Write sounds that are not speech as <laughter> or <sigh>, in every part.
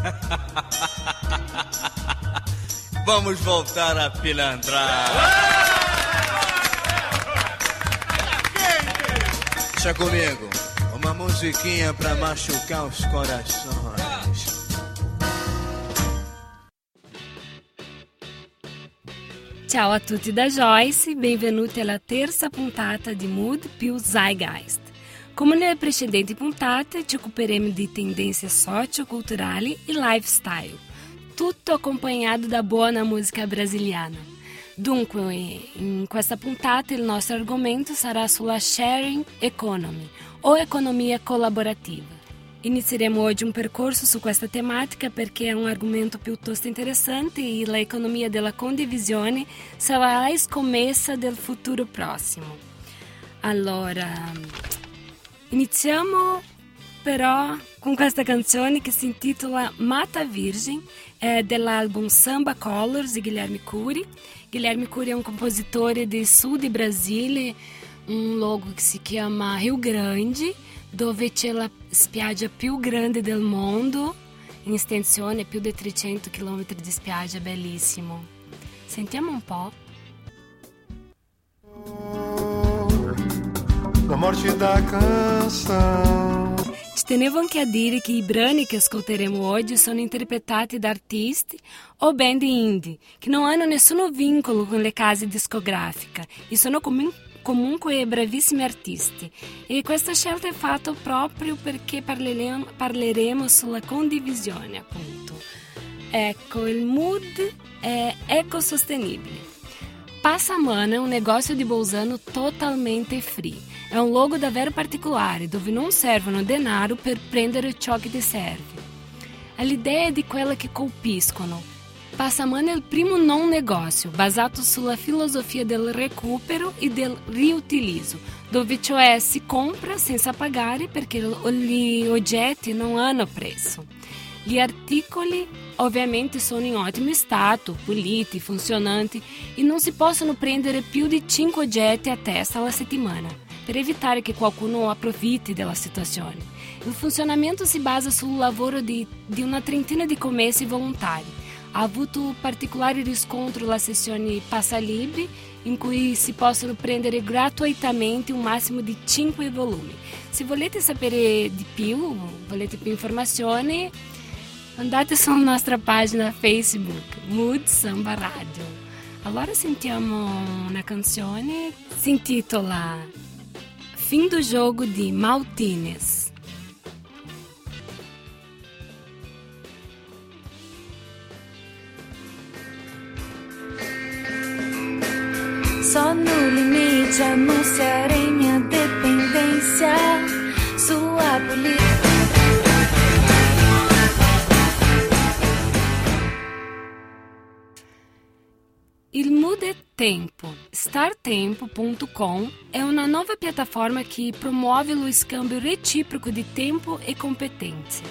<laughs> Vamos voltar a pilantrar. Deixa comigo, uma musiquinha pra machucar os corações. Ciao a tutti da Joyce, benvenuti alla terza puntata di Mood più Zeitgeist. Come nelle precedenti puntate ci occuperemo di tendenze socioculturali e lifestyle, tutto accompagnato da buona musica brasiliana. Dunque, in questa puntata il nostro argomento sarà sulla sharing economy o economia collaborativa. Inizieremo oggi un percorso su questa tematica perché è un argomento piuttosto interessante e l'economia della condivisione sarà la scommessa del futuro prossimo. Allora, iniziamo però con questa canzone che si intitola Mata Virgem, è dell'album Samba Colors di Guilherme Cury. Guilherme Cury è un compositore del sud di Brasile, un luogo che si chiama Rio Grande dove c'è la spiaggia più grande del mondo, in estensione più di 300 km di spiaggia, bellissimo. Sentiamo un po'. La morte da canção. Tenevo anche a dire che i brani che ascolteremo oggi sono interpretati da artisti o band indie che non hanno nessun vincolo con le case discografiche e sono comunque comunque bravissimi artisti e questa scelta è fatta proprio perché parleremo, parleremo sulla condivisione appunto. Ecco, il mood è ecosostenibile. Passamana è un negócio di Bolzano totalmente free. È un luogo davvero particolare dove non servono denaro per prendere ciò che ti serve. L'idea è di quella che colpiscono, Passamana è il primo non negócio basato sulla filosofia del recupero e del riutilizzo, dove cioè si compra senza pagare perché gli oggetti non hanno prezzo. Gli articoli ovviamente sono in ottimo stato, puliti, funzionanti e non si possono prendere più di 5 oggetti a testa alla settimana, per evitare che qualcuno approfitti della situazione. Il funzionamento si basa sul lavoro di, di una trentina di commessi volontari ha avuto particolare riscontro la sessione Passa Libri, in cui si possono prendere gratuitamente un massimo di 5 volumi. Se volete sapere di più, volete più informazioni, andate sulla nostra pagina Facebook, Mood Samba Radio. Allora sentiamo una canzone, si intitola Fim do Jogo di Maltines. Só no limite anunciarei minha dependência. Sua polícia. Tempo. Startempo.com é uma nova plataforma que promove o escambio recíproco de tempo e competência.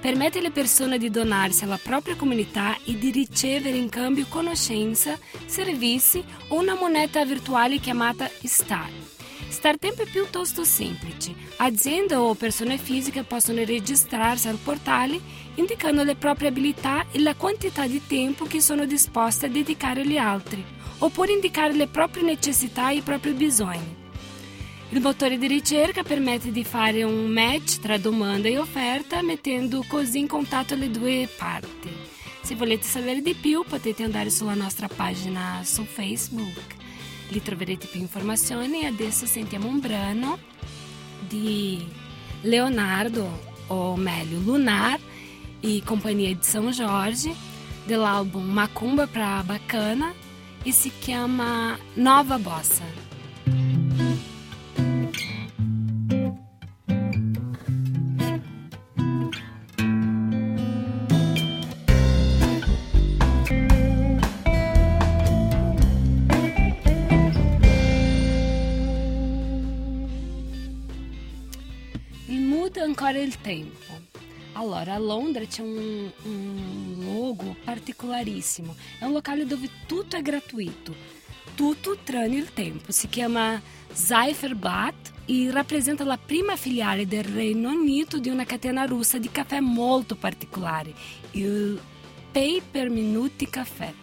permette alle persone di donarsi alla propria comunità e di ricevere in cambio conoscenza, servizi o una moneta virtuale chiamata Star. Startempo è piuttosto semplice. Aziende o persone fisiche possono registrarsi al portale indicando le proprie abilità e la quantità di tempo che sono disposte a dedicare agli altri, oppure indicare le proprie necessità e i propri bisogni. Il motore di ricerca permette di fare un match tra domanda e offerta, mettendo così in contatto le due parti. Se volete sapere di più, potete andare sulla nostra pagina su Facebook. Lì troverete più informazioni adesso sentiamo un brano di Leonardo, o meglio Lunar, e Companhia de São Jorge, dell'album Macumba pra Bacana, e si chiama Nova Bossa. ancora il tempo. Londres Londra tinha um, um logo particularíssimo. É um local onde tudo é gratuito. Tudo tranne il tempo. Se chama Zeiferblatt e representa a prima filiale do Reino Unido de uma catena russa de café muito particular. O Pay Per Minute Café.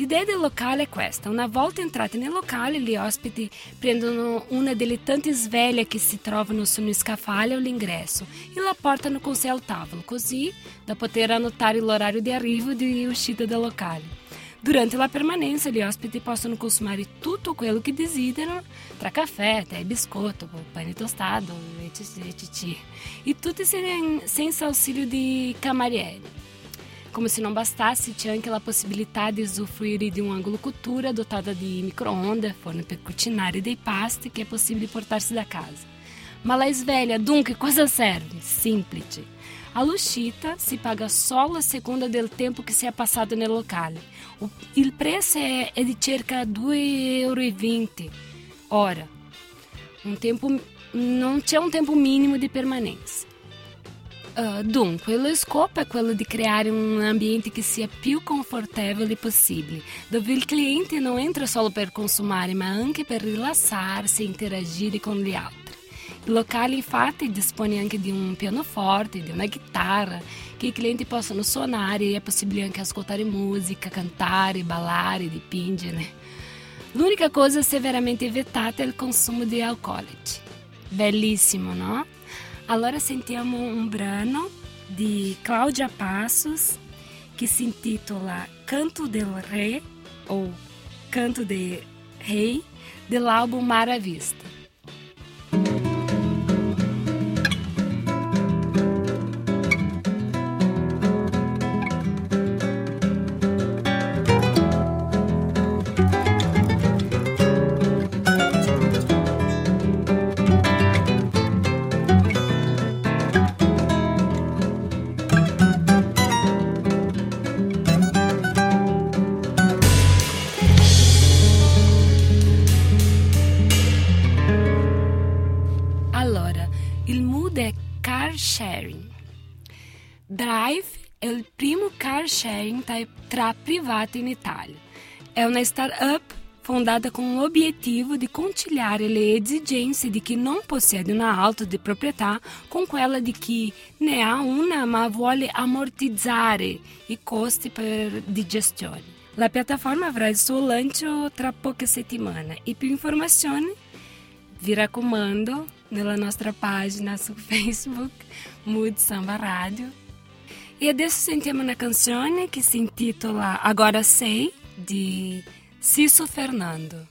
L'idea del locale è questa: una volta entrati nel locale, gli ospiti prendono una delle tante sveglie che si trovano sullo scaffale all'ingresso e la portano con sé al tavolo, così da poter annotare l'orario di arrivo e di uscita del locale. Durante la permanenza, gli ospiti possono consumare tutto quello che desiderano, tra caffè, tè, biscotto, pane tostato, etc. E tutti senza ausilio di camerieri. Como se não bastasse, tinha aquela possibilidade de usufruir de uma agricultura dotada de micro-ondas, forno per e de pasti, que é possível portar-se da casa. Ma velha, dunque, coisa serve? simples. A luxita se paga só a segunda do tempo que se é passado no local. O preço é, é, de cerca de 2,20 euro. Ora, um tempo, não tinha um tempo mínimo de permanência. Uh, dunque, lo scopo è quello di creare un ambiente che sia più confortevole possibile, dove il cliente non entra solo per consumare, ma anche per rilassarsi e interagire con gli altri. Il locale infatti dispone anche di un pianoforte, di una chitarra, che i clienti possono suonare e è possibile anche ascoltare musica, cantare, ballare, dipingere. L'unica cosa severamente vietata è il consumo di alcolici. Bellissimo, no? Allora sentiamo un brano di Cláudia Passos que se intitula Canto del Rei ou Canto de Rei, do álbum Mar à Vista. Drive è il primo car sharing tra privati in Italia. È una startup fondata con l'obiettivo di conciliare le esigenze di chi non possiede una auto di proprietà con quella di chi ne ha una ma vuole ammortizzare i costi per, di gestione. La piattaforma avrà il suo lancio tra poche settimane e più informazioni Vira comando na nossa página no Facebook, Mude Samba Rádio. E é desse sentimento na canção que se intitula Agora Sei, de Ciso Fernando.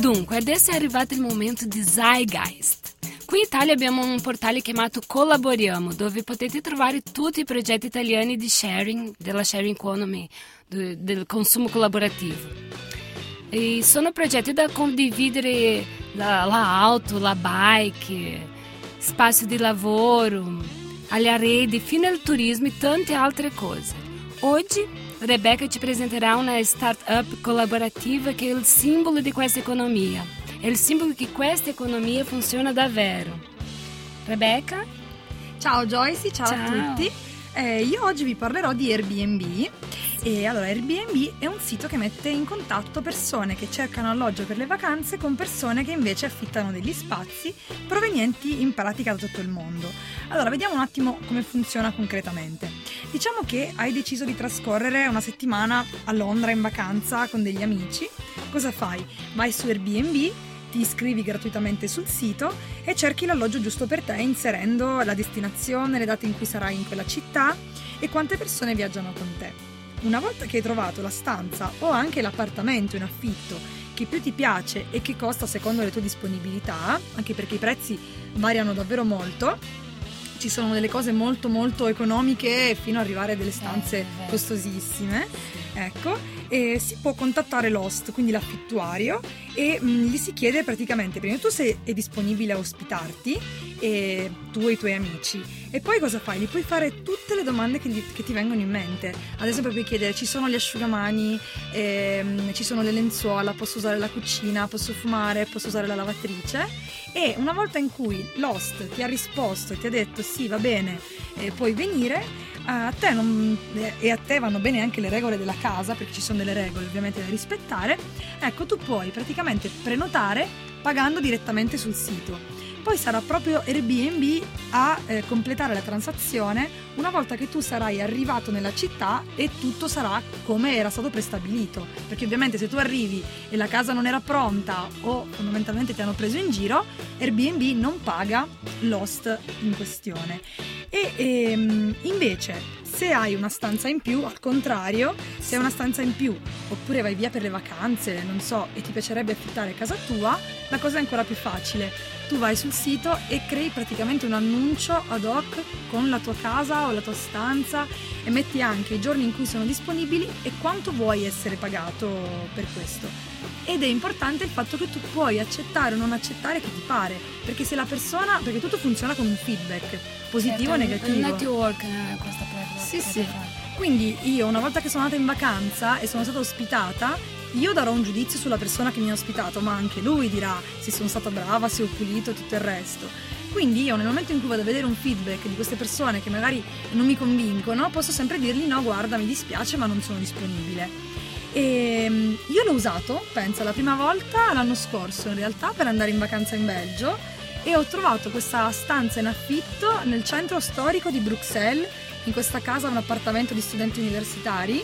Dunque, é é arrivato o momento de Zeitgeist. Qui in Italia abbiamo un portale chiamato Collaboriamo, dove potete trovare tutti i progetti italiani di sharing, della sharing economy, del consumo collaborativo. E sono progetti da condividere la, la auto, la bike, spazio di lavoro, alle reti, fino al turismo e tante altre cose. Oggi Rebecca ci presenterà una startup collaborativa che è il simbolo di questa economia. È il simbolo che questa economia funziona davvero. Rebecca? Ciao Joyce, ciao, ciao. a tutti. Eh, io oggi vi parlerò di Airbnb e allora Airbnb è un sito che mette in contatto persone che cercano alloggio per le vacanze con persone che invece affittano degli spazi provenienti in pratica da tutto il mondo. Allora vediamo un attimo come funziona concretamente. Diciamo che hai deciso di trascorrere una settimana a Londra in vacanza con degli amici. Cosa fai? Vai su Airbnb ti iscrivi gratuitamente sul sito e cerchi l'alloggio giusto per te inserendo la destinazione, le date in cui sarai in quella città e quante persone viaggiano con te. Una volta che hai trovato la stanza o anche l'appartamento in affitto che più ti piace e che costa secondo le tue disponibilità, anche perché i prezzi variano davvero molto, ci sono delle cose molto molto economiche fino ad arrivare a delle stanze costosissime. Ecco, e si può contattare l'host, quindi l'affittuario, e mh, mm, gli si chiede praticamente prima tu se è disponibile a ospitarti, e tu e i tuoi amici, e poi cosa fai? Gli puoi fare tutte le domande che, gli, che ti vengono in mente. Ad esempio, puoi chiedere: ci sono gli asciugamani, ehm, ci sono le lenzuola, posso usare la cucina, posso fumare, posso usare la lavatrice. E una volta in cui l'host ti ha risposto e ti ha detto sì, va bene, eh, puoi venire a te non- e a te vanno bene anche le regole della casa, perché ci sono delle regole ovviamente da rispettare, ecco tu puoi praticamente prenotare pagando direttamente sul sito. Poi sarà proprio Airbnb a eh, completare la transazione una volta che tu sarai arrivato nella città e tutto sarà come era stato prestabilito. Perché ovviamente se tu arrivi e la casa non era pronta o fondamentalmente ti hanno preso in giro, Airbnb non paga l'host in questione. E ehm, invece se hai una stanza in più, al contrario, se hai una stanza in più oppure vai via per le vacanze, non so, e ti piacerebbe affittare casa tua, la cosa è ancora più facile. Tu vai sul sito e crei praticamente un annuncio ad hoc con la tua casa o la tua stanza e metti anche i giorni in cui sono disponibili e quanto vuoi essere pagato per questo. Ed è importante il fatto che tu puoi accettare o non accettare che ti pare, perché se la persona, perché tutto funziona con un feedback, positivo o Certo, negativo. Un network eh, questa per Sì, sì. Quindi io una volta che sono andata in vacanza e sono stata ospitata, io darò un giudizio sulla persona che mi ha ospitato, ma anche lui dirà se sono stata brava, se ho pulito e tutto il resto. Quindi io nel momento in cui vado a vedere un feedback di queste persone che magari non mi convincono, posso sempre dirgli no, guarda, mi dispiace, ma non sono disponibile. E mm, io l'ho usato, penso, la prima volta l'anno scorso in realtà per andare in vacanza in Belgio. E ho trovato questa stanza in affitto nel centro storico di Bruxelles, in questa casa, un appartamento di studenti universitari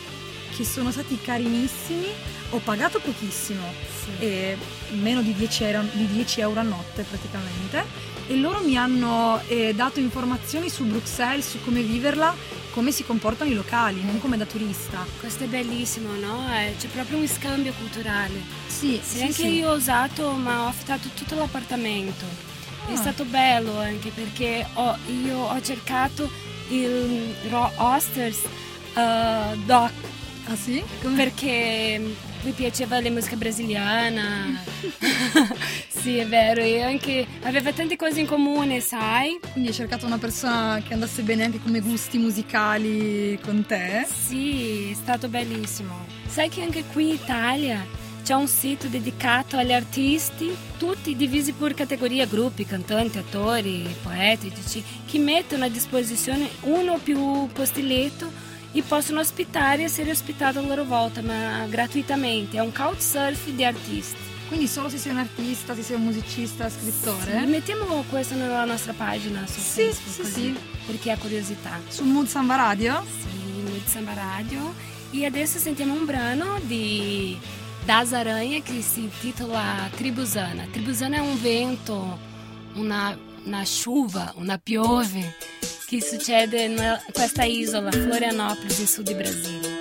che sono stati carinissimi, ho pagato pochissimo, Sì. meno di 10, euro, di 10 euro a notte praticamente e loro mi hanno eh, dato informazioni su Bruxelles, su come viverla, come si comportano i locali, non come da turista. Questo è bellissimo, no? Eh, C'è proprio un scambio culturale. Sì, Sì, sì, anche sì. io ho usato, ma ho affittato tutto l'appartamento. È Ah. stato bello anche perché ho- io ho cercato il Raw Osters eh, doc Ah sì? Come- perché mi piaceva la musica brasiliana. <laughs> sì, è vero, e anche aveva tante cose in comune, sai? Quindi hai cercato una persona che andasse bene anche come gusti musicali con te? Sì, è stato bellissimo. Sai che anche qui in Italia c'è un sito dedicato agli artisti, tutti divisi per categoria, gruppi, cantanti, attori, poeti, che mettono a disposizione uno o più posti letto e possono ospitare e essere ospitati a loro volta, ma gratuitamente. È un couchsurf di artisti. Quindi solo se sei un artista, se sei un musicista, scrittore? Sì, mettiamo questo nella nostra pagina su Sì, Facebook, sì, così, sì. per chi ha curiosità. Sul Mood Samba Radio? Sì, no Samba Radio. E adesso sentiamo un brano di Das Aranha che si intitola Tribuzana. Tribuzana è un vento, una, una chuva, una piove che succede in questa isola, Florianópolis, in sud di Brasile.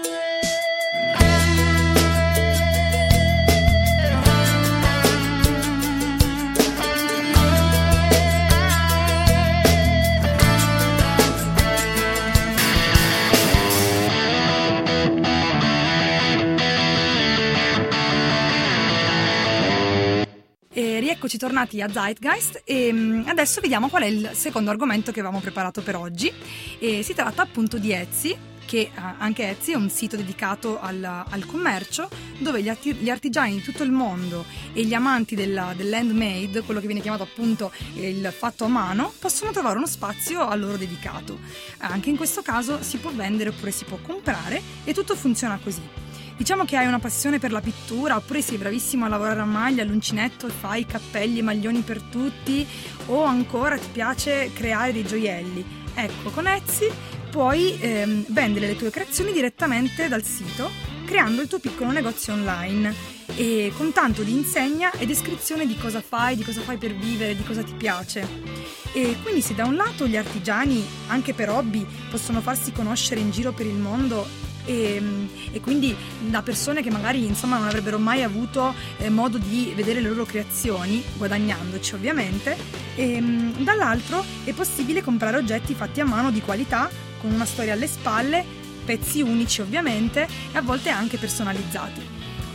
E rieccoci tornati a Zeitgeist e mm, adesso vediamo qual è il secondo argomento che avevamo preparato per oggi. E si tratta appunto di Etsy, che eh, anche Etsy è un sito dedicato al, al commercio dove gli, arti- gli artigiani di tutto il mondo e gli amanti della- dell'handmade, quello che viene chiamato appunto il fatto a mano, possono trovare uno spazio a loro dedicato. Anche in questo caso si può vendere oppure si può comprare e tutto funziona così. Diciamo che hai una passione per la pittura oppure sei bravissimo a lavorare a maglia, all'uncinetto e fai cappelli e maglioni per tutti o ancora ti piace creare dei gioielli. Ecco, con Etsy puoi ehm, vendere le tue creazioni direttamente dal sito creando il tuo piccolo negozio online e con tanto di insegna e descrizione di cosa fai, di cosa fai per vivere, di cosa ti piace. E quindi se da un lato gli artigiani, anche per hobby, possono farsi conoscere in giro per il mondo e, e quindi da persone che magari insomma non avrebbero mai avuto eh, modo di vedere le loro creazioni, guadagnandoci ovviamente, e, mm, dall'altro è possibile comprare oggetti fatti a mano di qualità, con una storia alle spalle, pezzi unici ovviamente e a volte anche personalizzati.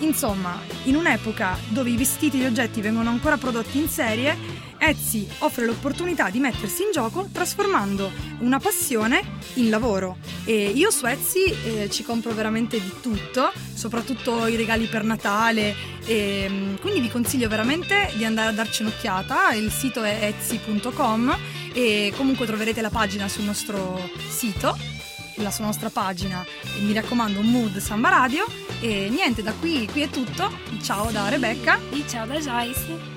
Insomma, in un'epoca dove i vestiti e gli oggetti vengono ancora prodotti in serie, Etsy offre l'opportunità di mettersi in gioco trasformando una passione in lavoro. E io su Etsy eh, ci compro veramente di tutto, soprattutto i regali per Natale, e, mm, quindi vi consiglio veramente di andare a darci un'occhiata. Il sito è etsy.com e comunque troverete la pagina sul nostro sito. La sua nostra pagina, e mi raccomando Mood Samba Radio. E niente, da qui, qui è tutto. Ciao da Rebecca. E ciao da Joyce.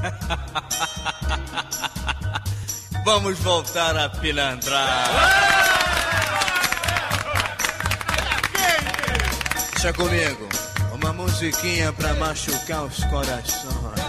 <laughs> Vamos voltar a pilantrar. Deixa comigo, uma musiquinha pra machucar os corações.